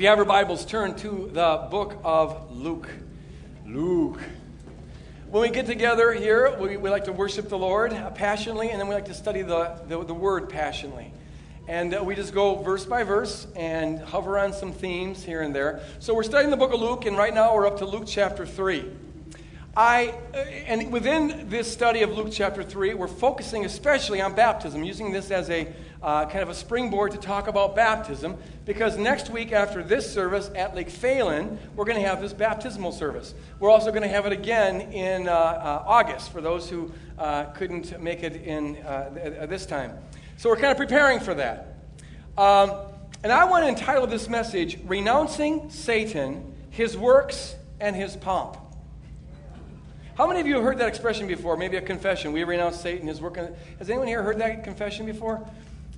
If you have your Bibles, turn to the book of Luke. Luke. When we get together here, we, we like to worship the Lord passionately, and then we like to study the, the, the Word passionately. And uh, we just go verse by verse and hover on some themes here and there. So we're studying the book of Luke, and right now we're up to Luke chapter 3. I, uh, and within this study of Luke chapter 3, we're focusing especially on baptism, using this as a uh, kind of a springboard to talk about baptism, because next week after this service at Lake Phalen, we're going to have this baptismal service. We're also going to have it again in uh, uh, August for those who uh, couldn't make it in uh, this time. So we're kind of preparing for that. Um, and I want to entitle this message, Renouncing Satan, His Works, and His Pomp. How many of you have heard that expression before? Maybe a confession. We renounce Satan, his work. Has anyone here heard that confession before?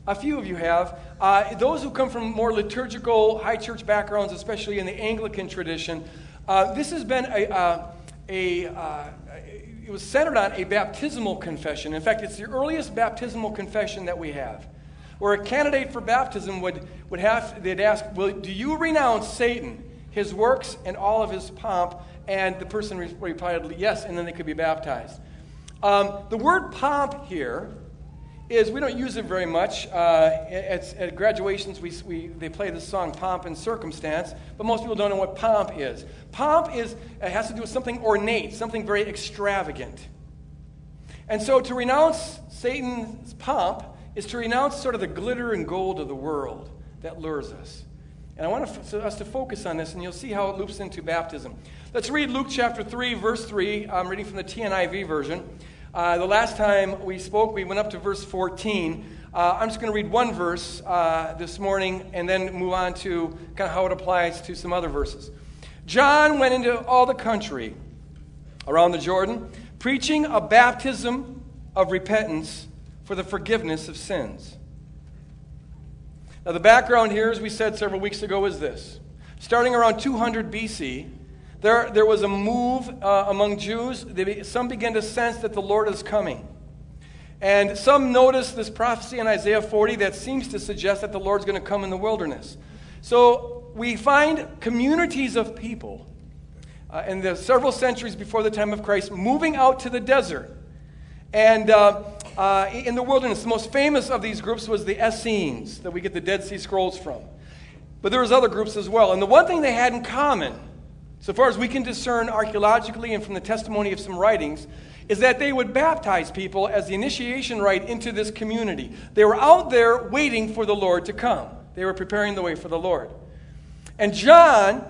A few of you have. Uh, those who come from more liturgical, high church backgrounds, especially in the Anglican tradition, uh, this has been a, uh, a uh, it was centered on a baptismal confession. In fact, it's the earliest baptismal confession that we have, where a candidate for baptism would, would have, they'd ask, well, do you renounce Satan, his works, and all of his pomp? And the person replied, yes, and then they could be baptized. Um, the word pomp here is we don't use it very much. Uh, at, at, graduations, we, we, they play the song Pomp and Circumstance, but most people don't know what pomp is. Pomp is, it has to do with something ornate, something very extravagant. And so to renounce Satan's pomp is to renounce sort of the glitter and gold of the world that lures us. And I want us to focus on this, and you'll see how it loops into baptism. Let's read Luke chapter 3, verse 3. I'm reading from the TNIV version. Uh, the last time we spoke, we went up to verse 14. Uh, I'm just going to read one verse uh, this morning and then move on to kind of how it applies to some other verses. John went into all the country around the Jordan, preaching a baptism of repentance for the forgiveness of sins. Now, the background here, as we said several weeks ago, is this. Starting around 200 BC, there, there was a move uh, among Jews. They, some began to sense that the Lord is coming. And some noticed this prophecy in Isaiah 40 that seems to suggest that the Lord's going to come in the wilderness. So we find communities of people uh, in the several centuries before the time of Christ moving out to the desert. And uh, uh, in the wilderness, the most famous of these groups was the Essenes that we get the Dead Sea Scrolls from. But there was other groups as well. And the one thing they had in common so far as we can discern archaeologically and from the testimony of some writings, is that they would baptize people as the initiation rite into this community. They were out there waiting for the Lord to come, they were preparing the way for the Lord. And John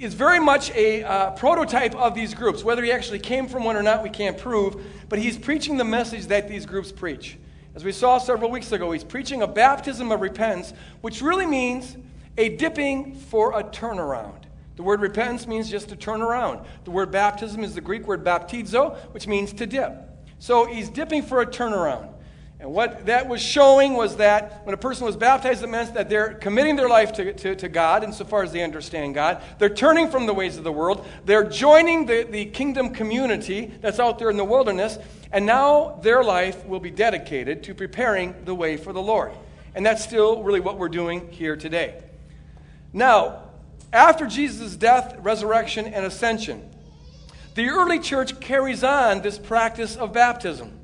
is very much a uh, prototype of these groups. Whether he actually came from one or not, we can't prove, but he's preaching the message that these groups preach. As we saw several weeks ago, he's preaching a baptism of repentance, which really means a dipping for a turnaround. The word repentance means just to turn around. The word baptism is the Greek word baptizo, which means to dip. So he's dipping for a turnaround. And what that was showing was that when a person was baptized, it meant that they're committing their life to, to, to, God insofar as they understand God. They're turning from the ways of the world. They're joining the, the kingdom community that's out there in the wilderness. And now their life will be dedicated to preparing the way for the Lord. And that's still really what we're doing here today. Now, after Jesus' death, resurrection, and ascension, the early church carries on this practice of baptism.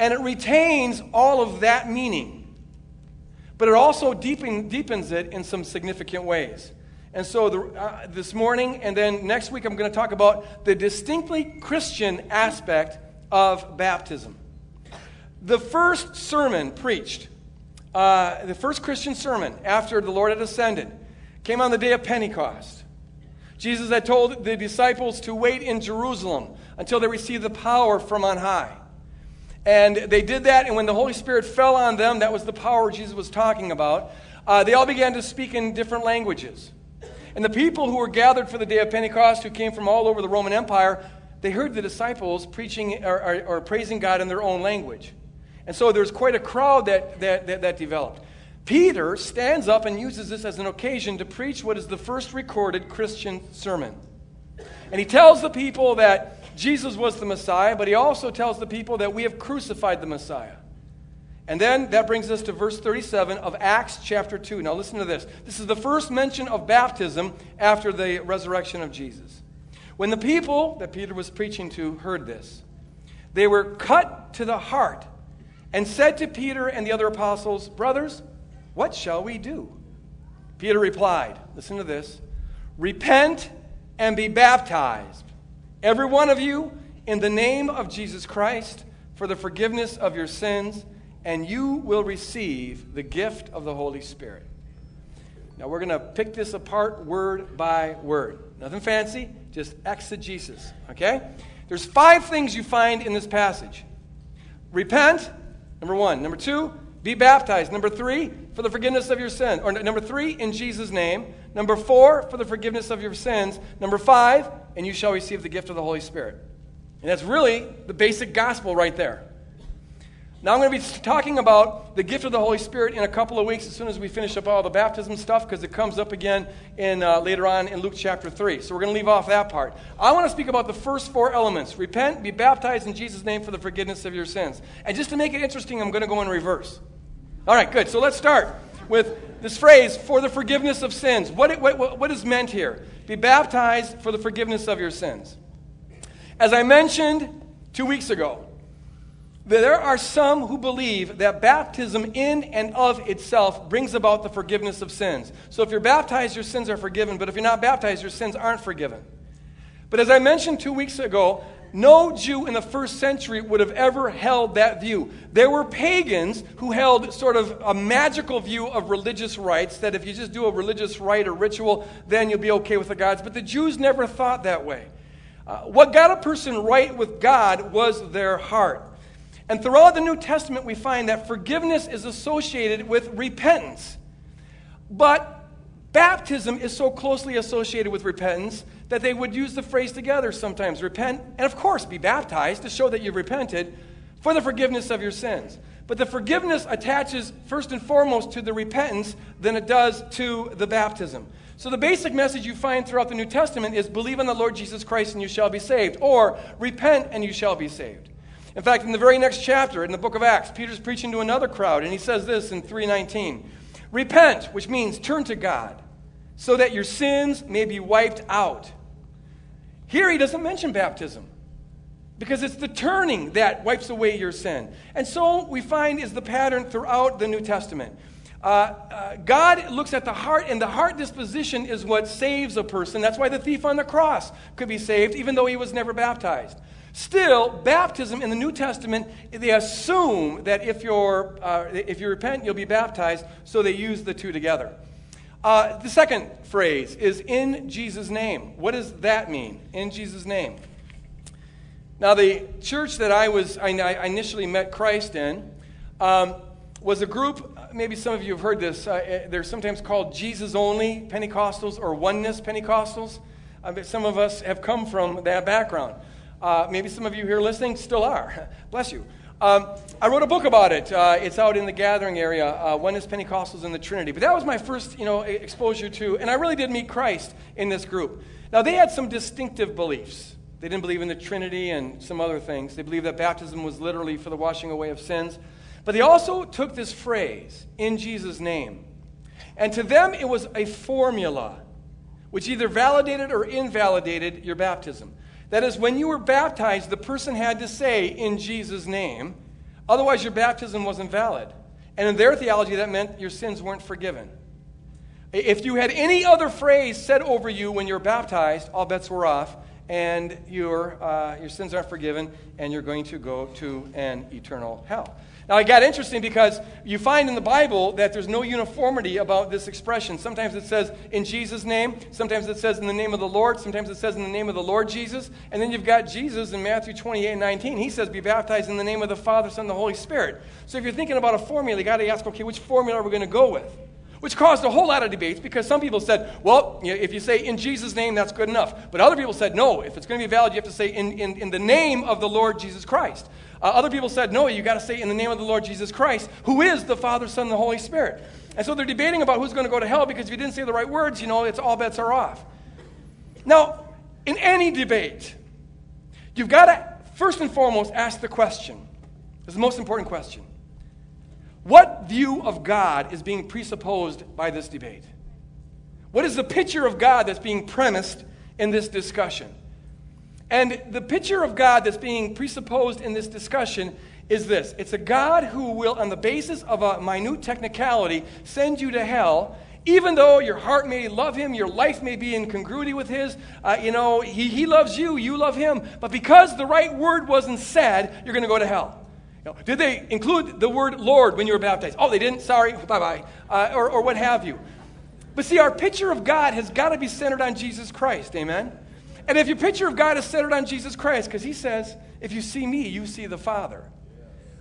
And it retains all of that meaning. But it also deepen, deepens it in some significant ways. And so the, uh, this morning and then next week, I'm going to talk about the distinctly Christian aspect of baptism. The first sermon preached, uh, the first Christian sermon after the Lord had ascended, came on the day of Pentecost. Jesus had told the disciples to wait in Jerusalem until they received the power from on high. And they did that, and when the Holy Spirit fell on them, that was the power Jesus was talking about, uh, they all began to speak in different languages. And the people who were gathered for the day of Pentecost, who came from all over the Roman Empire, they heard the disciples preaching or, or, or praising God in their own language. And so there's quite a crowd that, that, that, that developed. Peter stands up and uses this as an occasion to preach what is the first recorded Christian sermon. And he tells the people that Jesus was the Messiah, but he also tells the people that we have crucified the Messiah. And then that brings us to verse 37 of Acts chapter 2. Now listen to this. This is the first mention of baptism after the resurrection of Jesus. When the people that Peter was preaching to heard this, they were cut to the heart and said to Peter and the other apostles, Brothers, what shall we do? Peter replied, Listen to this Repent and be baptized, every one of you, in the name of Jesus Christ, for the forgiveness of your sins and you will receive the gift of the Holy Spirit. Now, we're going to pick this apart word by word. Nothing fancy, just exegesis, okay? There's five things you find in this passage repent, number one. Number two, be baptized. Number three, for the forgiveness of your sins. Or number three, in Jesus' name. Number four, for the forgiveness of your sins. Number five, and you shall receive the gift of the Holy Spirit. And that's really the basic gospel right there. Now, I'm going to be talking about the gift of the Holy Spirit in a couple of weeks as soon as we finish up all the baptism stuff because it comes up again in, uh, later on in Luke chapter 3. So we're going to leave off that part. I want to speak about the first four elements repent, be baptized in Jesus' name for the forgiveness of your sins. And just to make it interesting, I'm going to go in reverse. All right, good. So let's start with this phrase, for the forgiveness of sins. What, what, what is meant here? Be baptized for the forgiveness of your sins. As I mentioned two weeks ago, there are some who believe that baptism in and of itself brings about the forgiveness of sins. So if you're baptized, your sins are forgiven, but if you're not baptized, your sins aren't forgiven. But as I mentioned two weeks ago, no Jew in the first century would have ever held that view. There were pagans who held sort of a magical view of religious rites, that if you just do a religious rite or ritual, then you'll be okay with the gods. But the Jews never thought that way. Uh, what got a person right with God was their heart. And throughout the New Testament, we find that forgiveness is associated with repentance. But baptism is so closely associated with repentance that they would use the phrase together sometimes repent, and of course, be baptized to show that you've repented for the forgiveness of your sins. But the forgiveness attaches first and foremost to the repentance than it does to the baptism. So the basic message you find throughout the New Testament is believe on the Lord Jesus Christ and you shall be saved, or repent and you shall be saved. In fact, in the very next chapter, in the book of Acts, Peter's preaching to another crowd, and he says this in 319 Repent, which means turn to God, so that your sins may be wiped out. Here he doesn't mention baptism because it's the turning that wipes away your sin. And so we find is the pattern throughout the New Testament. Uh, uh, God looks at the heart, and the heart disposition is what saves a person. That's why the thief on the cross could be saved, even though he was never baptized. Still, baptism in the New Testament, they assume that if, you're, uh, if you repent, you'll be baptized, so they use the two together. Uh, the second phrase is in Jesus' name. What does that mean? In Jesus' name. Now, the church that I was, I, initially met Christ in, um, was a group. Maybe some of you have heard this. Uh, they're sometimes called Jesus only Pentecostals or oneness Pentecostals. Uh, some of us have come from that background. Uh, maybe some of you here listening still are. Bless you. Um, I wrote a book about it. Uh, it's out in the gathering area. Uh, Oneness Pentecostals in the Trinity? But that was my first, you know, exposure to, and I really did meet Christ in this group. Now they had some distinctive beliefs. They didn't believe in the Trinity and some other things. They believed that baptism was literally for the washing away of sins. But they also took this phrase, in Jesus' name. And to them, it was a formula which either validated or invalidated your baptism. That is, when you were baptized, the person had to say, in Jesus' name. Otherwise, your baptism wasn't valid. And in their theology, that meant your sins weren't forgiven. If you had any other phrase said over you when you're baptized, all bets were off, and your, uh, your sins aren't forgiven, and you're going to go to an eternal hell. Now, it got interesting because you find in the Bible that there's no uniformity about this expression. Sometimes it says in Jesus' name, sometimes it says in the name of the Lord, sometimes it says in the name of the Lord Jesus. And then you've got Jesus in Matthew 28 19. He says, Be baptized in the name of the Father, Son, and the Holy Spirit. So if you're thinking about a formula, you got to ask, okay, which formula are we going to go with? Which caused a whole lot of debates because some people said, well, if you say in Jesus' name, that's good enough. But other people said, no, if it's going to be valid, you have to say in, in, in the name of the Lord Jesus Christ. Uh, other people said, no, you got to say in the name of the Lord Jesus Christ, who is the Father, Son, and the Holy Spirit. And so they're debating about who's going to go to hell because if you didn't say the right words, you know, it's all bets are off. Now, in any debate, you've got to first and foremost ask the question. This is the most important question. What view of God is being presupposed by this debate? What is the picture of God that's being premised in this discussion? And the picture of God that's being presupposed in this discussion is this it's a God who will, on the basis of a minute technicality, send you to hell. Even though your heart may love him, your life may be in congruity with his, uh, you know, he, he loves you, you love him. But because the right word wasn't said, you're going to go to hell. You know, did they include the word Lord when you were baptized? Oh, they didn't? Sorry, bye bye. Uh, or, or what have you. But see, our picture of God has got to be centered on Jesus Christ. Amen? And if your picture of God is centered on Jesus Christ, because he says, if you see me, you see the Father.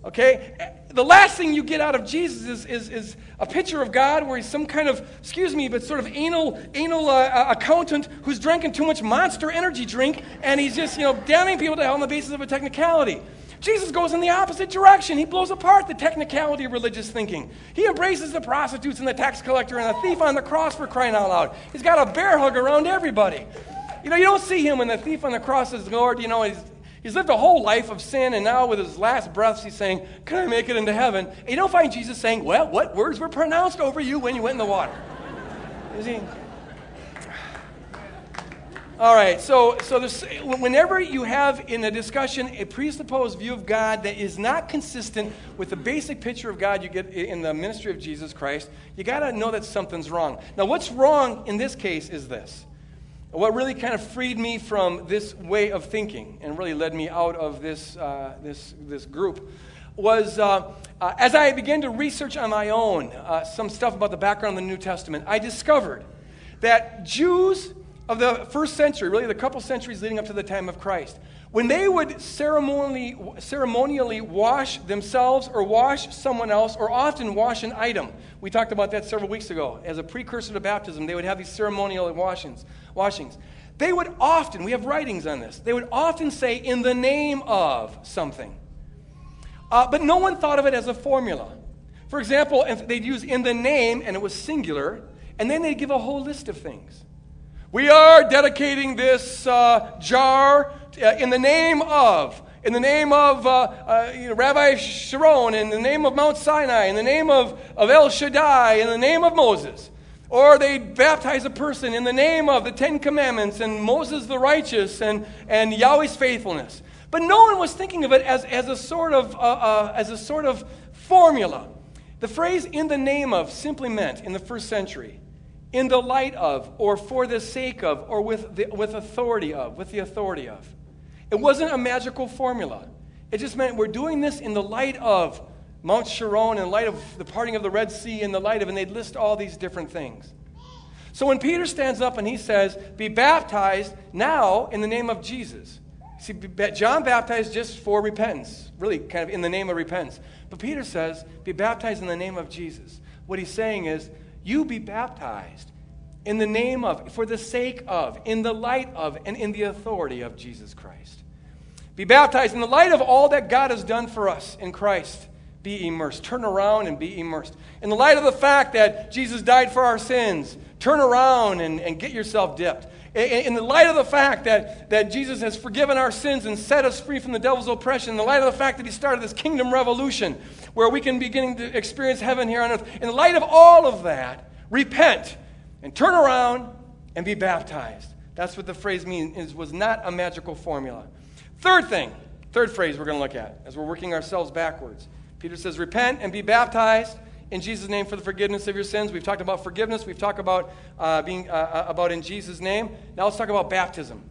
Okay? The last thing you get out of Jesus is, is, is a picture of God where he's some kind of, excuse me, but sort of anal, anal uh, uh, accountant who's drinking too much monster energy drink and he's just, you know, damning people to hell on the basis of a technicality. Jesus goes in the opposite direction. He blows apart the technicality of religious thinking. He embraces the prostitutes and the tax collector and the thief on the cross for crying out loud. He's got a bear hug around everybody. You know, you don't see him when the thief on the cross is Lord, you know, he's, he's lived a whole life of sin, and now with his last breaths, he's saying, Can I make it into heaven? And you don't find Jesus saying, Well, what words were pronounced over you when you went in the water? Is he? All right, so, so whenever you have in a discussion a presupposed view of God that is not consistent with the basic picture of God you get in the ministry of Jesus Christ, you got to know that something's wrong. Now, what's wrong in this case is this. What really kind of freed me from this way of thinking and really led me out of this, uh, this, this group was uh, uh, as I began to research on my own uh, some stuff about the background of the New Testament, I discovered that Jews of the first century, really the couple centuries leading up to the time of Christ, when they would ceremonially, ceremonially wash themselves or wash someone else, or often wash an item, we talked about that several weeks ago. As a precursor to baptism, they would have these ceremonial washings. Washings. They would often, we have writings on this, they would often say, in the name of something. Uh, but no one thought of it as a formula. For example, if they'd use in the name and it was singular, and then they'd give a whole list of things. We are dedicating this uh, jar uh, in the name of, in the name of uh, uh, you know, Rabbi Sharon, in the name of Mount Sinai, in the name of, of El Shaddai, in the name of Moses. Or they baptize a person in the name of the Ten Commandments and Moses the righteous and, and Yahweh's faithfulness. But no one was thinking of it as, as, a sort of, uh, uh, as a sort of formula. The phrase in the name of simply meant in the first century in the light of, or for the sake of, or with, the, with authority of, with the authority of. It wasn't a magical formula. It just meant we're doing this in the light of Mount Sharon, in light of the parting of the Red Sea, in the light of, and they'd list all these different things. So when Peter stands up and he says, Be baptized now in the name of Jesus. See, John baptized just for repentance, really kind of in the name of repentance. But Peter says, Be baptized in the name of Jesus. What he's saying is, you be baptized in the name of, for the sake of, in the light of, and in the authority of Jesus Christ. Be baptized in the light of all that God has done for us in Christ. Be immersed. Turn around and be immersed. In the light of the fact that Jesus died for our sins, turn around and, and get yourself dipped. In the light of the fact that, that Jesus has forgiven our sins and set us free from the devil's oppression, in the light of the fact that he started this kingdom revolution where we can begin to experience heaven here on earth, in the light of all of that, repent and turn around and be baptized. That's what the phrase means, it was not a magical formula. Third thing, third phrase we're going to look at as we're working ourselves backwards. Peter says, Repent and be baptized in Jesus' name for the forgiveness of your sins. We've talked about forgiveness. We've talked about uh, being uh, uh, about in Jesus' name. Now let's talk about baptism.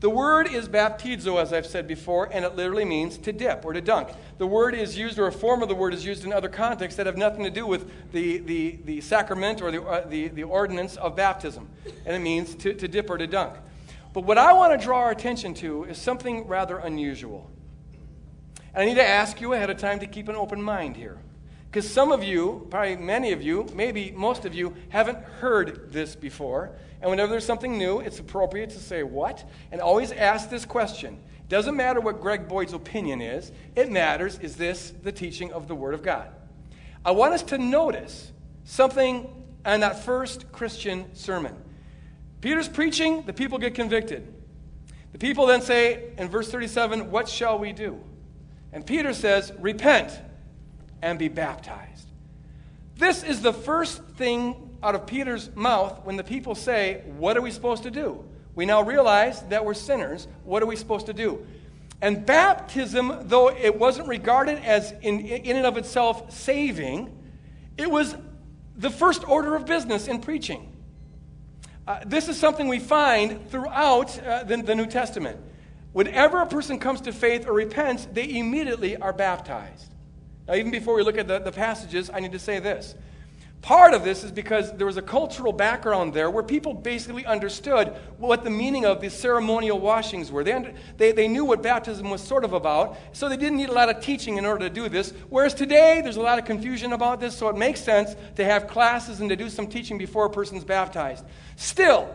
The word is baptizo, as I've said before, and it literally means to dip or to dunk. The word is used, or a form of the word is used in other contexts that have nothing to do with the, the, the sacrament or the, uh, the, the ordinance of baptism. And it means to, to dip or to dunk. But what I want to draw our attention to is something rather unusual. And I need to ask you ahead of time to keep an open mind here. Because some of you, probably many of you, maybe most of you, haven't heard this before. And whenever there's something new, it's appropriate to say, What? And always ask this question. Doesn't matter what Greg Boyd's opinion is, it matters is this the teaching of the Word of God? I want us to notice something on that first Christian sermon. Peter's preaching, the people get convicted. The people then say in verse 37, What shall we do? And Peter says, Repent and be baptized. This is the first thing out of Peter's mouth when the people say, What are we supposed to do? We now realize that we're sinners. What are we supposed to do? And baptism, though it wasn't regarded as in, in and of itself saving, it was the first order of business in preaching. Uh, this is something we find throughout uh, the, the New Testament. Whenever a person comes to faith or repents, they immediately are baptized. Now, even before we look at the, the passages, I need to say this. Part of this is because there was a cultural background there where people basically understood what the meaning of these ceremonial washings were. They, under, they, they knew what baptism was sort of about, so they didn't need a lot of teaching in order to do this. Whereas today, there's a lot of confusion about this, so it makes sense to have classes and to do some teaching before a person's baptized. Still,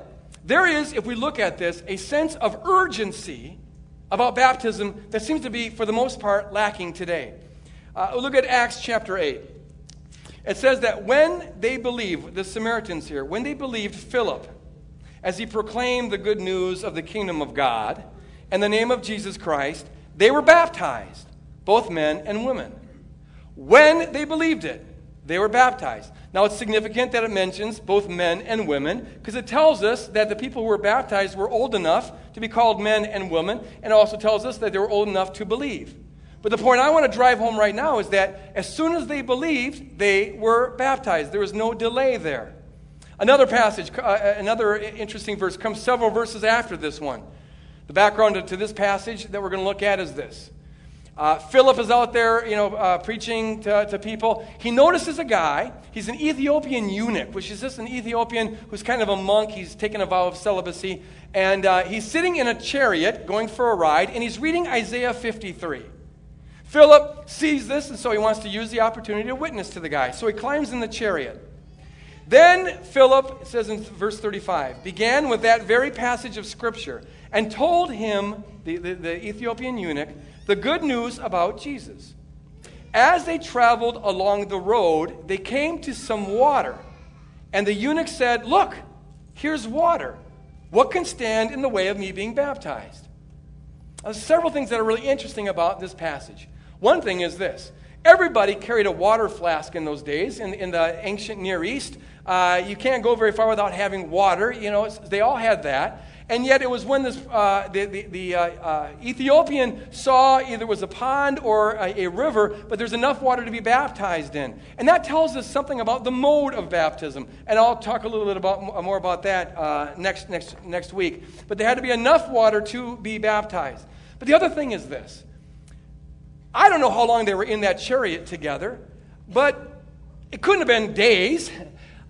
there is, if we look at this, a sense of urgency about baptism that seems to be, for the most part, lacking today. Uh, look at Acts chapter 8. It says that when they believed, the Samaritans here, when they believed Philip as he proclaimed the good news of the kingdom of God and the name of Jesus Christ, they were baptized, both men and women. When they believed it, they were baptized. Now, it's significant that it mentions both men and women because it tells us that the people who were baptized were old enough to be called men and women, and also tells us that they were old enough to believe. But the point I want to drive home right now is that as soon as they believed, they were baptized. There was no delay there. Another passage, uh, uh another interesting verse, comes several verses after this one. The background to this passage that we're going to look at is this. Uh, Philip is out there, you know, uh, preaching to, to, people. He notices a guy. He's an Ethiopian eunuch, which is just an Ethiopian who's kind of a monk. He's taken a vow of celibacy. And uh, he's sitting in a chariot going for a ride, and he's reading Isaiah 53. Philip sees this, and so he wants to use the opportunity to witness to the guy. So he climbs in the chariot. Then Philip, it says in verse 35, began with that very passage of Scripture and told him, the, the, the Ethiopian eunuch, the good news about Jesus. As they traveled along the road, they came to some water. And the eunuch said, Look, here's water. What can stand in the way of me being baptized? There's several things that are really interesting about this passage. One thing is this everybody carried a water flask in those days in, in the ancient Near East. Uh, you can't go very far without having water. You know, they all had that. And yet, it was when this, uh, the, the, the uh, uh, Ethiopian saw either was a pond or a, a, river, but there's enough water to be baptized in. And that tells us something about the mode of baptism. And I'll talk a little bit about, more about that uh, next, next, next week. But there had to be enough water to be baptized. But the other thing is this I don't know how long they were in that chariot together, but it couldn't have been days.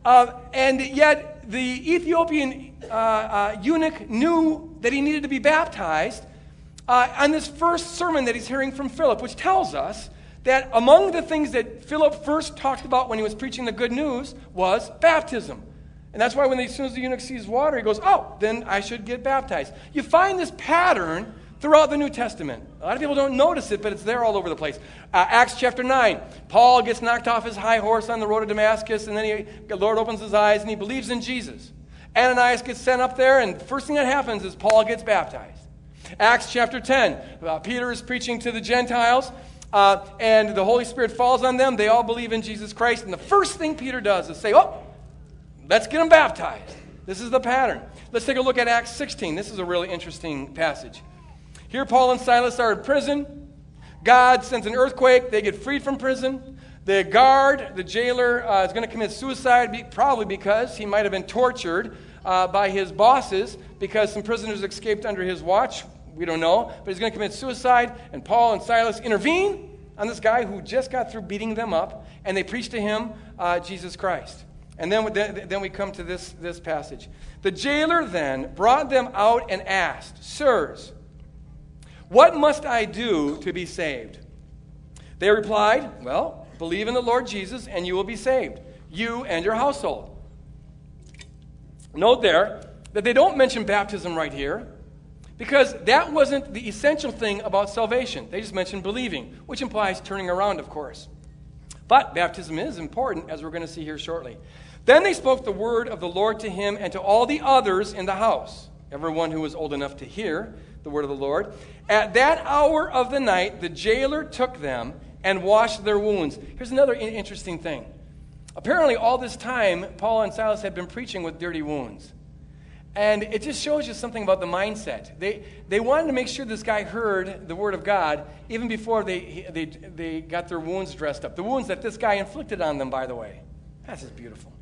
Uh, and yet, the Ethiopian uh, uh, eunuch knew that he needed to be baptized uh, on this first sermon that he's hearing from Philip, which tells us that among the things that Philip first talked about when he was preaching the good news was baptism. And that's why when as soon as the eunuch sees water, he goes, Oh, then I should get baptized. You find this pattern throughout the New Testament. A lot of people don't notice it, but it's there all over the place. Uh, Acts chapter 9, Paul gets knocked off his high horse on the road to Damascus, and then he, the Lord opens his eyes and he believes in Jesus. Ananias gets sent up there, and the first thing that happens is Paul gets baptized. Acts chapter 10, uh, Peter is preaching to the Gentiles. Uh, and the Holy Spirit falls on them. They all believe in Jesus Christ. And the first thing Peter does is say, Oh, let's get them baptized. This is the pattern. Let's take a look at Acts 16. This is a really interesting passage. Here, Paul and Silas are in prison. God sends an earthquake. They get freed from prison. The guard, the jailer, uh, is going to commit suicide, probably because he might have been tortured uh, by his bosses because some prisoners escaped under his watch. We don't know. But he's going to commit suicide. And Paul and Silas intervene on this guy who just got through beating them up. And they preach to him uh, Jesus Christ. And then, then we come to this, this passage. The jailer then brought them out and asked, Sirs, what must I do to be saved? They replied, Well, believe in the Lord Jesus and you will be saved, you and your household. Note there that they don't mention baptism right here because that wasn't the essential thing about salvation. They just mentioned believing, which implies turning around, of course. But baptism is important, as we're going to see here shortly. Then they spoke the word of the Lord to him and to all the others in the house, everyone who was old enough to hear the word of the Lord. At that hour of the night, the jailer took them and washed their wounds. Here's another interesting thing. Apparently, all this time, Paul and Silas had been preaching with dirty wounds. And it just shows you something about the mindset. They, they wanted to make sure this guy heard the word of God even before they, they, they got their wounds dressed up. The wounds that this guy inflicted on them, by the way. That's just beautiful.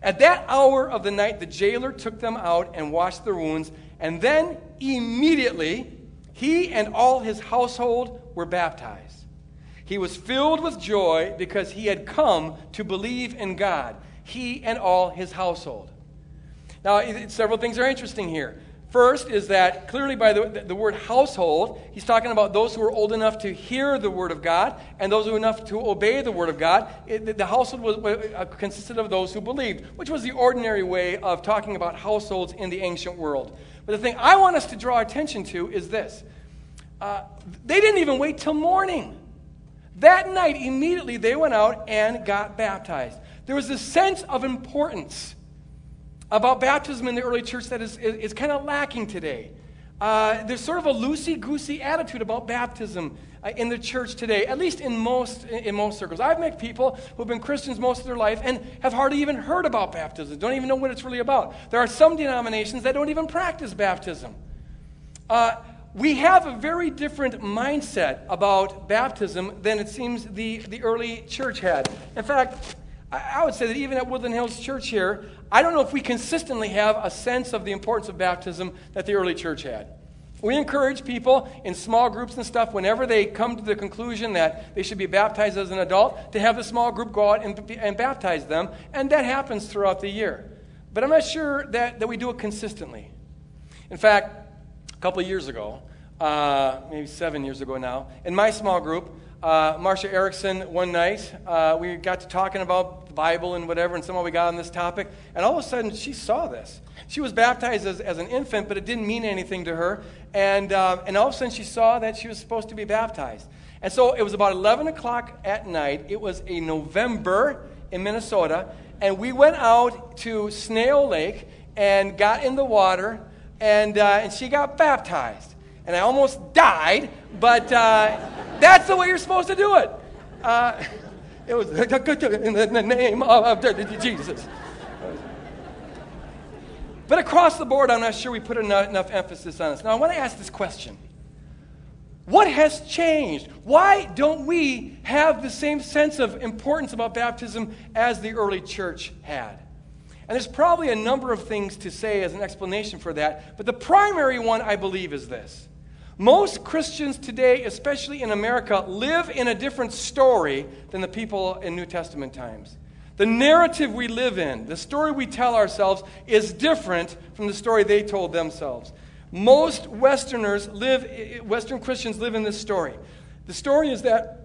At that hour of the night, the jailer took them out and washed their wounds, and then immediately he and all his household were baptized. He was filled with joy because he had come to believe in God, he and all his household. Now, several things are interesting here. First is that clearly by the, the word household, he's talking about those who are old enough to hear the word of God and those who are enough to obey the word of God. It, the household was, uh, consisted of those who believed, which was the ordinary way of talking about households in the ancient world. But the thing I want us to draw attention to is this uh, they didn't even wait till morning. That night, immediately, they went out and got baptized. There was a sense of importance about baptism in the early church that is, is, is kind of lacking today. Uh, there's sort of a loosey goosey attitude about baptism in the church today, at least in most, in most circles. I've met people who've been Christians most of their life and have hardly even heard about baptism, don't even know what it's really about. There are some denominations that don't even practice baptism. Uh, we have a very different mindset about baptism than it seems the, the early church had. In fact, I would say that even at Woodland Hills Church here, I don't know if we consistently have a sense of the importance of baptism that the early church had. We encourage people in small groups and stuff, whenever they come to the conclusion that they should be baptized as an adult, to have the small group go out and, and baptize them, and that happens throughout the year. But I'm not sure that, that we do it consistently. In fact, a couple years ago, uh, maybe seven years ago now, in my small group, uh, Marcia Erickson, one night, uh, we got to talking about the Bible and whatever, and somehow we got on this topic, and all of a sudden she saw this. She was baptized as, as an infant, but it didn't mean anything to her, and, uh, and all of a sudden she saw that she was supposed to be baptized. And so it was about 11 o'clock at night. It was a November in Minnesota, and we went out to Snail Lake and got in the water, and, uh, and she got baptized and I almost died, but uh, that's the way you're supposed to do it. Uh, it was in the name of Jesus. But across the board, I'm not sure we put enough, emphasis on this. Now, I want to ask this question What has changed? Why don't we have the same sense of importance about baptism as the early church had? And there's probably a number of things to say as an explanation for that, but the primary one, I believe, is this most Christians today, especially in America, live in a different story than the people in New Testament times. The narrative we live in, the story we tell ourselves, is different from the story they told themselves. Most Westerners live, Western Christians live in this story. The story is that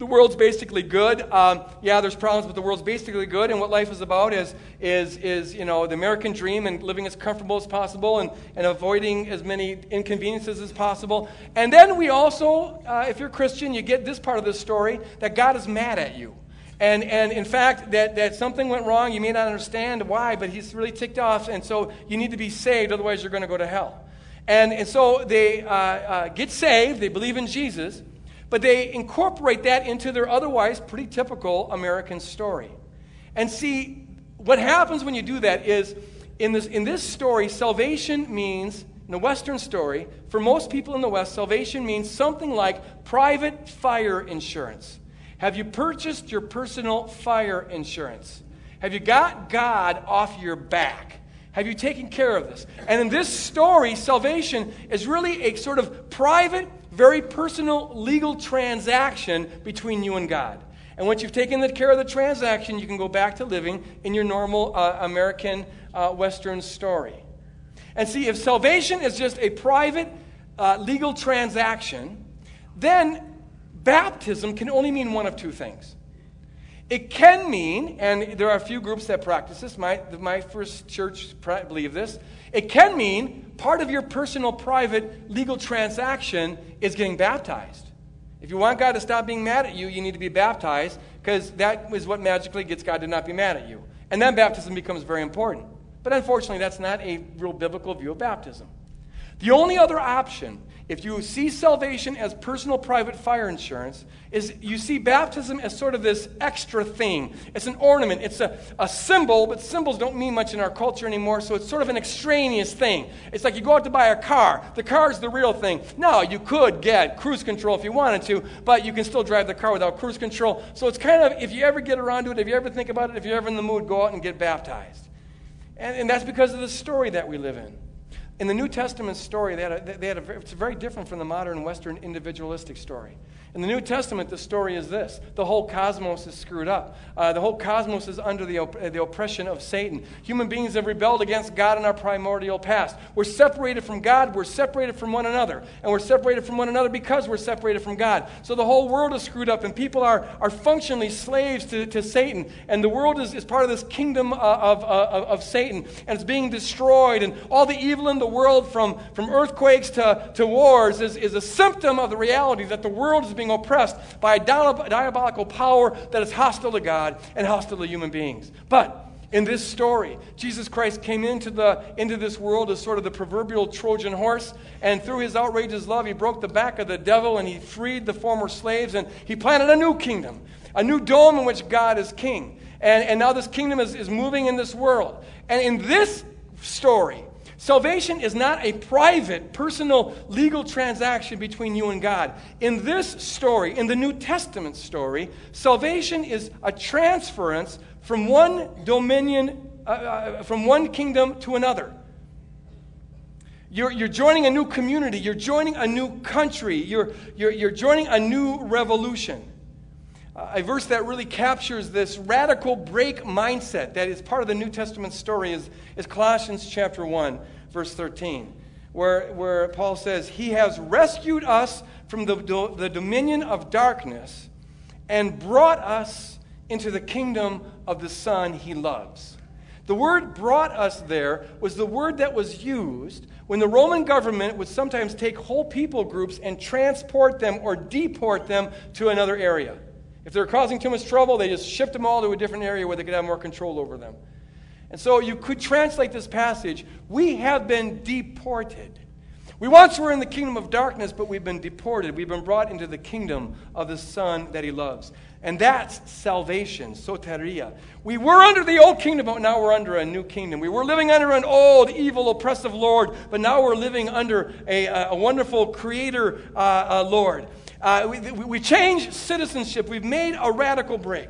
the world's basically good. Um, yeah, there's problems, but the world's basically good. And what life is about is, is, is you know, the American dream and living as comfortable as possible and, and avoiding as many inconveniences as possible. And then we also, uh, if you're Christian, you get this part of the story that God is mad at you. And, and in fact, that, that something went wrong. You may not understand why, but he's really ticked off. And so you need to be saved, otherwise, you're going to go to hell. And, and so they uh, uh, get saved, they believe in Jesus. But they incorporate that into their otherwise pretty typical American story. And see, what happens when you do that is in this, in this story, salvation means, in the Western story, for most people in the West, salvation means something like private fire insurance. Have you purchased your personal fire insurance? Have you got God off your back? Have you taken care of this? And in this story, salvation is really a sort of private very personal legal transaction between you and God. And once you've taken the care of the transaction, you can go back to living in your normal uh, American uh, Western story. And see, if salvation is just a private uh, legal transaction, then baptism can only mean one of two things. It can mean, and there are a few groups that practice this, my, my first church believe this, it can mean part of your personal, private, legal transaction is getting baptized. If you want God to stop being mad at you, you need to be baptized because that is what magically gets God to not be mad at you. And then baptism becomes very important. But unfortunately, that's not a real biblical view of baptism. The only other option, if you see salvation as personal private fire insurance, is you see baptism as sort of this extra thing. It's an ornament, it's a, a symbol, but symbols don't mean much in our culture anymore, so it's sort of an extraneous thing. It's like you go out to buy a car. The car is the real thing. Now, you could get cruise control if you wanted to, but you can still drive the car without cruise control. So it's kind of, if you ever get around to it, if you ever think about it, if you're ever in the mood, go out and get baptized. And, and that's because of the story that we live in. In the New Testament story, they had a, they had a, it's very different from the modern Western individualistic story. In the New Testament, the story is this the whole cosmos is screwed up. Uh, the whole cosmos is under the, op- the oppression of Satan. Human beings have rebelled against God in our primordial past. We're separated from God, we're separated from one another. And we're separated from one another because we're separated from God. So the whole world is screwed up, and people are, are functionally slaves to, to Satan. And the world is, is part of this kingdom uh, of, uh, of, of Satan, and it's being destroyed. And all the evil in the world, from, from earthquakes to, to wars, is, is a symptom of the reality that the world is being oppressed by a diabolical power that is hostile to God and hostile to human beings. But in this story, Jesus Christ came into, the, into this world as sort of the proverbial Trojan horse, and through his outrageous love, he broke the back of the devil and he freed the former slaves, and he planted a new kingdom, a new dome in which God is king. And, and now this kingdom is, is moving in this world. And in this story, Salvation is not a private, personal, legal transaction between you and God. In this story, in the New Testament story, salvation is a transference from one dominion, uh, uh, from one kingdom to another. You're, you're joining a new community, you're joining a new country, you're, you're, you're joining a new revolution. A verse that really captures this radical break mindset that is part of the New Testament story is, is Colossians chapter 1, verse 13, where, where Paul says, He has rescued us from the, the dominion of darkness and brought us into the kingdom of the Son he loves. The word brought us there was the word that was used when the Roman government would sometimes take whole people groups and transport them or deport them to another area. If they're causing too much trouble, they just shipped them all to a different area where they could have more control over them. And so you could translate this passage we have been deported. We once were in the kingdom of darkness, but we've been deported. We've been brought into the kingdom of the Son that He loves. And that's salvation, soteria. We were under the old kingdom, but now we're under a new kingdom. We were living under an old, evil, oppressive Lord, but now we're living under a, a wonderful Creator uh, uh, Lord. Uh, we, we changed citizenship. We've made a radical break.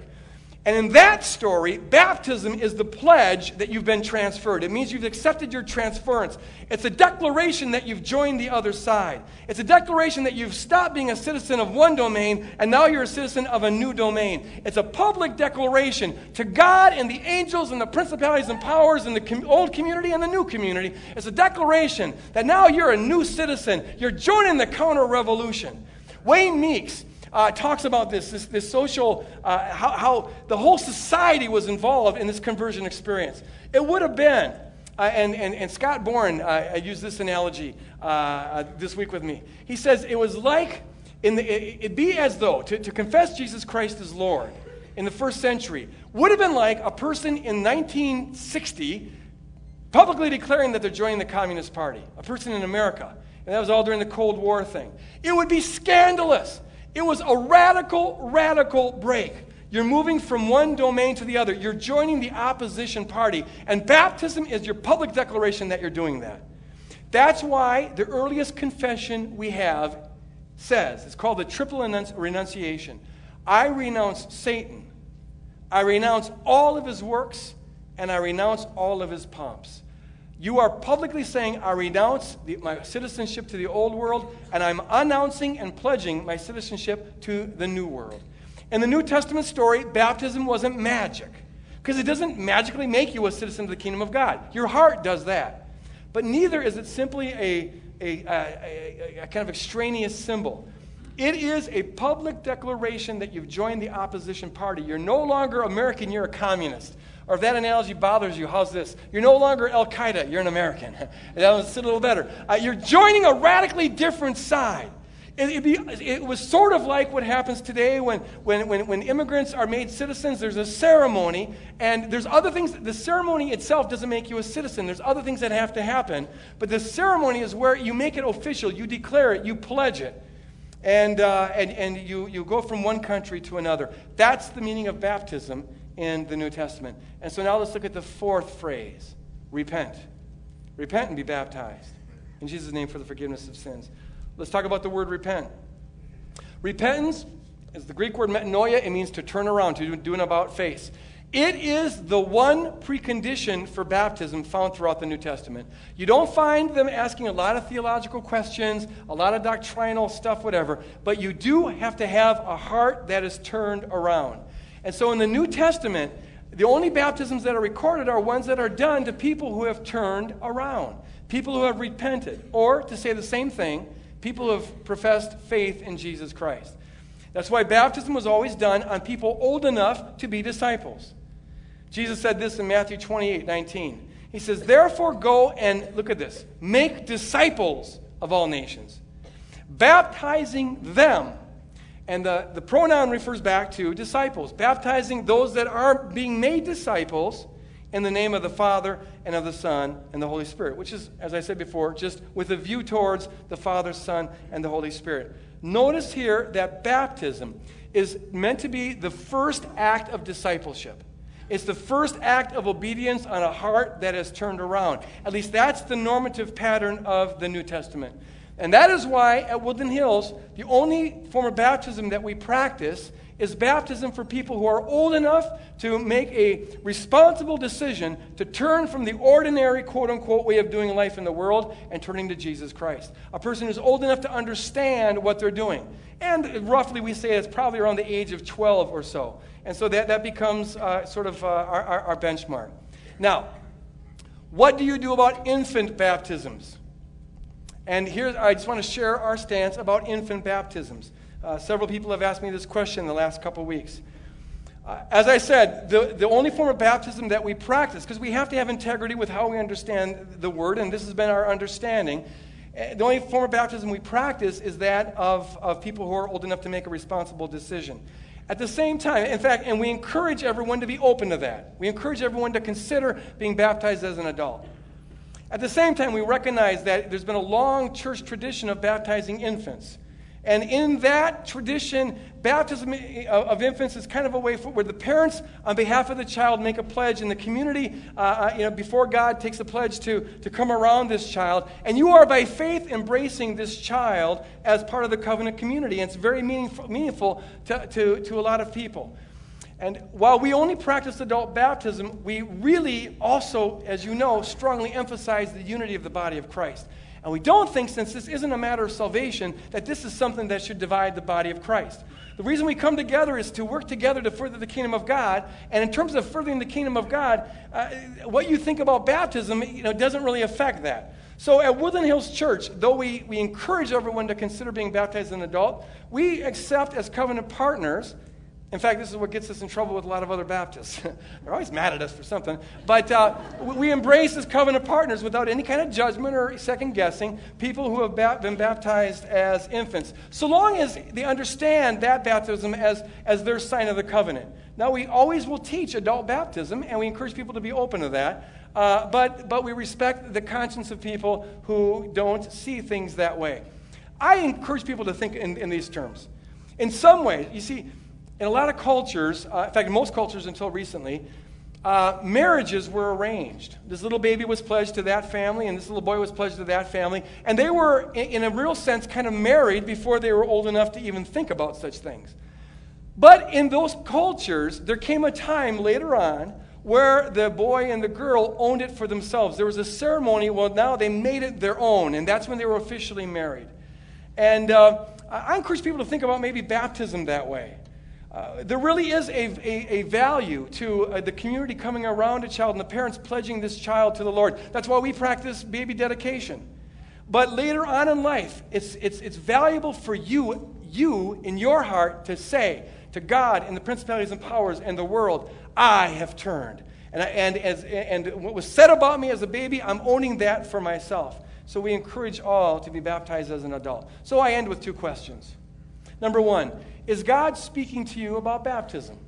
And in that story, baptism is the pledge that you've been transferred. It means you've accepted your transference. It's a declaration that you've joined the other side. It's a declaration that you've stopped being a citizen of one domain and now you're a citizen of a new domain. It's a public declaration to God and the angels and the principalities and powers and the com- old community and the new community. It's a declaration that now you're a new citizen. You're joining the counter revolution. Wayne Meeks uh, talks about this, this, this social, uh, how, how the whole society was involved in this conversion experience. It would have been, uh, and, and, and Scott Bourne uh, used this analogy uh, uh, this week with me. He says it was like, in the, it, it'd be as though to, to confess Jesus Christ as Lord in the first century would have been like a person in 1960 publicly declaring that they're joining the Communist Party, a person in America. And that was all during the Cold War thing. It would be scandalous. It was a radical, radical break. You're moving from one domain to the other. You're joining the opposition party. And baptism is your public declaration that you're doing that. That's why the earliest confession we have says it's called the triple renunciation. I renounce Satan, I renounce all of his works, and I renounce all of his pomps. You are publicly saying, I renounce the, my citizenship to the old world, and I'm announcing and pledging my citizenship to the new world. In the New Testament story, baptism wasn't magic, because it doesn't magically make you a citizen of the kingdom of God. Your heart does that. But neither is it simply a, a, a, a kind of extraneous symbol. It is a public declaration that you've joined the opposition party. You're no longer American, you're a communist. Or if that analogy bothers you, how's this? You're no longer Al Qaeda, you're an American. that was a little better. Uh, you're joining a radically different side. it, be, it, was sort of like what happens today when, when, when, when immigrants are made citizens. There's a ceremony, and there's other things. The ceremony itself doesn't make you a citizen. There's other things that have to happen. But the ceremony is where you make it official, you declare it, you pledge it. And, uh, and, and you, you go from one country to another. That's the meaning of baptism in the New Testament. And so now let's look at the fourth phrase repent. Repent and be baptized in Jesus' name for the forgiveness of sins. Let's talk about the word repent. Repentance is the Greek word metanoia. It means to turn around, to do an about face. It is the one precondition for baptism found throughout the New Testament. You don't find them asking a lot of theological questions, a lot of doctrinal stuff, whatever, but you do have to have a heart that is turned around. And so in the New Testament, the only baptisms that are recorded are ones that are done to people who have turned around, people who have repented, or to say the same thing, people who have professed faith in Jesus Christ. That's why baptism was always done on people old enough to be disciples. Jesus said this in Matthew 28 19. He says, Therefore, go and look at this make disciples of all nations, baptizing them and the, the pronoun refers back to disciples, baptizing those that are being made disciples in the name of the Father and of the Son and the Holy Spirit, which is, as I said before, just with a view towards the Father, Son, and the Holy Spirit. Notice here that baptism is meant to be the first act of discipleship. It's the first act of obedience on a heart that has turned around. At least that's the normative pattern of the New Testament. And that is why at Woodland Hills, the only form of baptism that we practice is baptism for people who are old enough to make a responsible decision to turn from the ordinary, quote unquote, way of doing life in the world and turning to Jesus Christ. A person who's old enough to understand what they're doing. And roughly, we say it's probably around the age of 12 or so. And so that, that becomes uh, sort of uh, our, our, our benchmark. Now, what do you do about infant baptisms? And here, I just want to share our stance about infant baptisms. Uh, several people have asked me this question in the last couple weeks. Uh, as I said, the, the only form of baptism that we practice, because we have to have integrity with how we understand the word, and this has been our understanding. Uh, the only form of baptism we practice is that of, of people who are old enough to make a responsible decision. At the same time, in fact, and we encourage everyone to be open to that. We encourage everyone to consider being baptized as an adult. At the same time, we recognize that there's been a long church tradition of baptizing infants. And in that tradition, baptism of infants is kind of a way for, where the parents, on behalf of the child, make a pledge, and the community, uh, uh, you know, before God, takes a pledge to, to come around this child. And you are, by faith, embracing this child as part of the covenant community. And it's very meaningful, meaningful to, to, to a lot of people. And while we only practice adult baptism, we really also, as you know, strongly emphasize the unity of the body of Christ. And we don't think, since this isn't a matter of salvation, that this is something that should divide the body of Christ. The reason we come together is to work together to further the kingdom of God. And in terms of furthering the kingdom of God, uh, what you think about baptism you know, doesn't really affect that. So at Woodland Hills Church, though we, we encourage everyone to consider being baptized as an adult, we accept as covenant partners in fact, this is what gets us in trouble with a lot of other Baptists. They're always mad at us for something. But uh, we embrace as covenant partners without any kind of judgment or second guessing people who have been baptized as infants, so long as they understand that baptism as, as their sign of the covenant. Now, we always will teach adult baptism, and we encourage people to be open to that. Uh, but, but we respect the conscience of people who don't see things that way. I encourage people to think in, in these terms. In some ways, you see, in a lot of cultures, uh, in fact, most cultures until recently, uh, marriages were arranged. This little baby was pledged to that family, and this little boy was pledged to that family. And they were, in, a real sense, kind of married before they were old enough to even think about such things. But in those cultures, there came a time later on where the boy and the girl owned it for themselves. There was a ceremony, well, now they made it their own, and that's when they were officially married. And uh, I encourage people to think about maybe baptism that way. Uh, there really is a, a, a value to uh, the community coming around a child and the parents pledging this child to the Lord. That's why we practice baby dedication. But later on in life, it's, it's, it's valuable for you, you in your heart, to say to God and the principalities and powers and the world, I have turned. And, I, and, as, and what was said about me as a baby, I'm owning that for myself. So we encourage all to be baptized as an adult. So I end with two questions. Number one, is God speaking to you about baptism?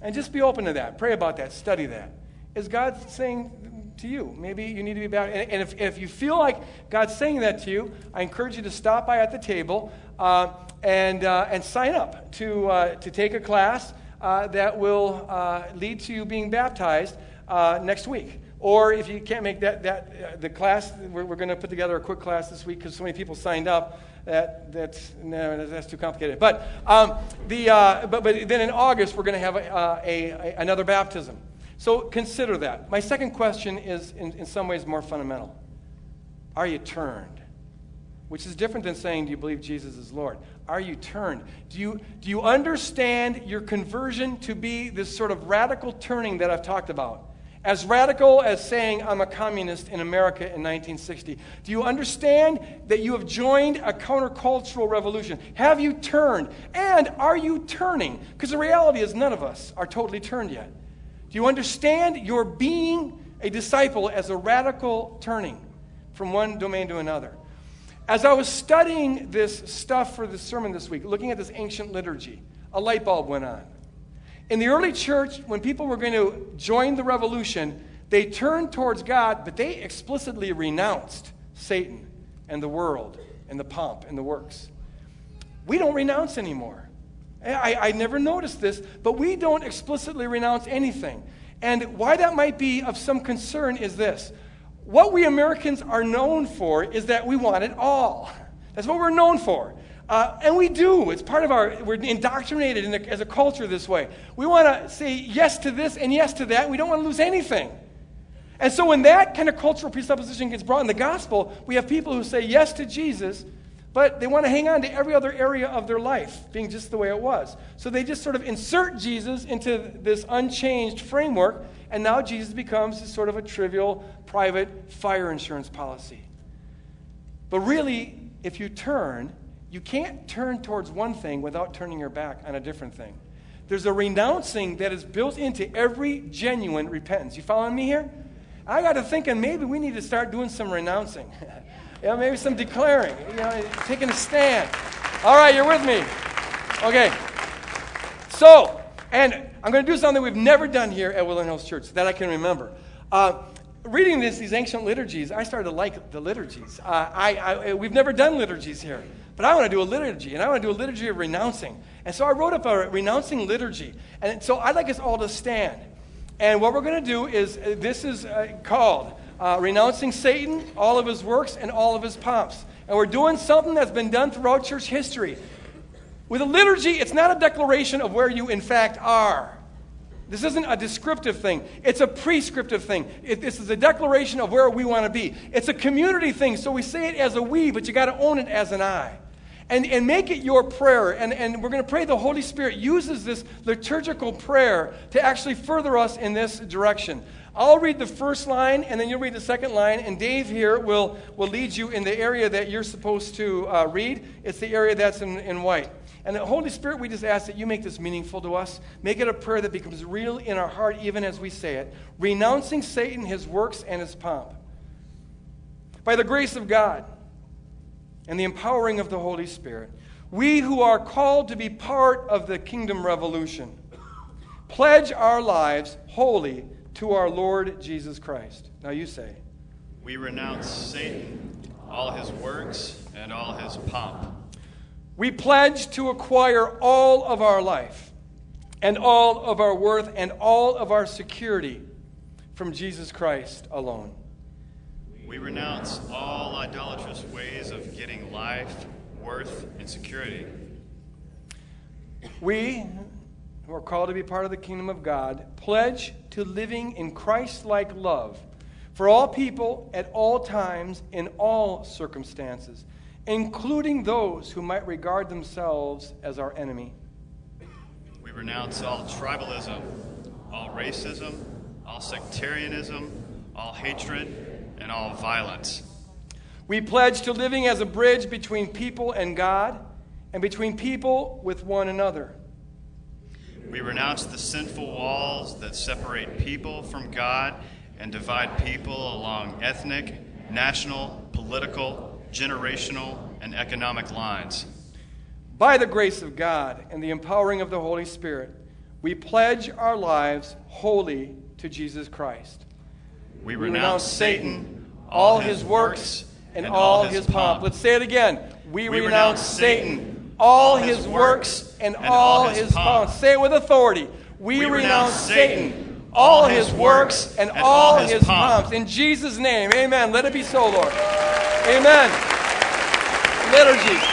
And just be open to that. Pray about that. Study that. Is God saying to you, maybe you need to be baptized? And if, if you feel like God's saying that to you, I encourage you to stop by at the table uh, and, uh, and sign up to, uh, to take a class uh, that will uh, lead to you being baptized uh, next week. Or if you can't make that, that the class, we're, we're going to put together a quick class this week because so many people signed up that, that's, no, that's too complicated. But, um, the, uh, but, but then in August, we're going to have a, uh, a, a, another baptism. So consider that. My second question is, in, in some ways, more fundamental. Are you turned? Which is different than saying, Do you believe Jesus is Lord? Are you turned? Do you, do you understand your conversion to be this sort of radical turning that I've talked about? As radical as saying, I'm a communist in America in 1960. Do you understand that you have joined a countercultural revolution? Have you turned? And are you turning? Because the reality is, none of us are totally turned yet. Do you understand your being a disciple as a radical turning from one domain to another? As I was studying this stuff for the sermon this week, looking at this ancient liturgy, a light bulb went on. In the early church, when people were going to join the revolution, they turned towards God, but they explicitly renounced Satan and the world and the pomp and the works. We don't renounce anymore. I, I never noticed this, but we don't explicitly renounce anything. And why that might be of some concern is this what we Americans are known for is that we want it all. That's what we're known for. Uh, and we do. It's part of our, we're indoctrinated in as a culture this way. We want to say yes to this and yes to that. We don't want to lose anything. And so when that kind of cultural presupposition gets brought in the gospel, we have people who say yes to Jesus, but they want to hang on to every other area of their life being just the way it was. So they just sort of insert Jesus into this unchanged framework, and now Jesus becomes sort of a trivial private fire insurance policy. But really, if you turn, you can't turn towards one thing without turning your back on a different thing. There's a renouncing that is built into every genuine repentance. You following me here? I got to thinking maybe we need to start doing some renouncing. yeah, maybe some declaring, you know, taking a stand. All right, you're with me. Okay. So, and I'm going to do something we've never done here at Woodland Hills Church that I can remember. Uh, reading this, these ancient liturgies, I started to like the liturgies. Uh, I, I, we've never done liturgies here. But I want to do a liturgy, and I want to do a liturgy of renouncing. And so I wrote up a renouncing liturgy. And so I'd like us all to stand. And what we're going to do is uh, this is uh, called uh, Renouncing Satan, all of his works, and all of his pomps. And we're doing something that's been done throughout church history. With a liturgy, it's not a declaration of where you in fact are. This isn't a descriptive thing, it's a prescriptive thing. It, this is a declaration of where we want to be. It's a community thing, so we say it as a we, but you got to own it as an I. And, and make it your prayer. And, and we're going to pray the Holy Spirit uses this liturgical prayer to actually further us in this direction. I'll read the first line, and then you'll read the second line, and Dave here will, will lead you in the area that you're supposed to uh, read. It's the area that's in, in white. And the Holy Spirit, we just ask that you make this meaningful to us. Make it a prayer that becomes real in our heart, even as we say it, renouncing Satan, his works, and his pomp. By the grace of God and the empowering of the Holy Spirit, we who are called to be part of the kingdom revolution pledge our lives wholly to our Lord Jesus Christ. Now you say, We renounce Satan, all his works, and all his pomp. We pledge to acquire all of our life and all of our worth and all of our security from Jesus Christ alone. We renounce all idolatrous ways of getting life, worth, and security. We, who are called to be part of the kingdom of God, pledge to living in Christ like love for all people at all times in all circumstances including those who might regard themselves as our enemy. We renounce all tribalism, all racism, all sectarianism, all hatred, and all violence. We pledge to living as a bridge between people and God and between people with one another. We renounce the sinful walls that separate people from God and divide people along ethnic, national, political, generational, and economic lines. By the grace of God and the empowering of the Holy Spirit, we pledge our lives wholly to Jesus Christ. We renounce Satan, all his works, and all his pomp. Let's say it again. We, renounce Satan, all his works, and all his pomp. Say it with authority. We, renounce Satan, all his works, and all his pomp. pomps. In Jesus' name, amen. Let it be so, Lord. Amen. Liturgy.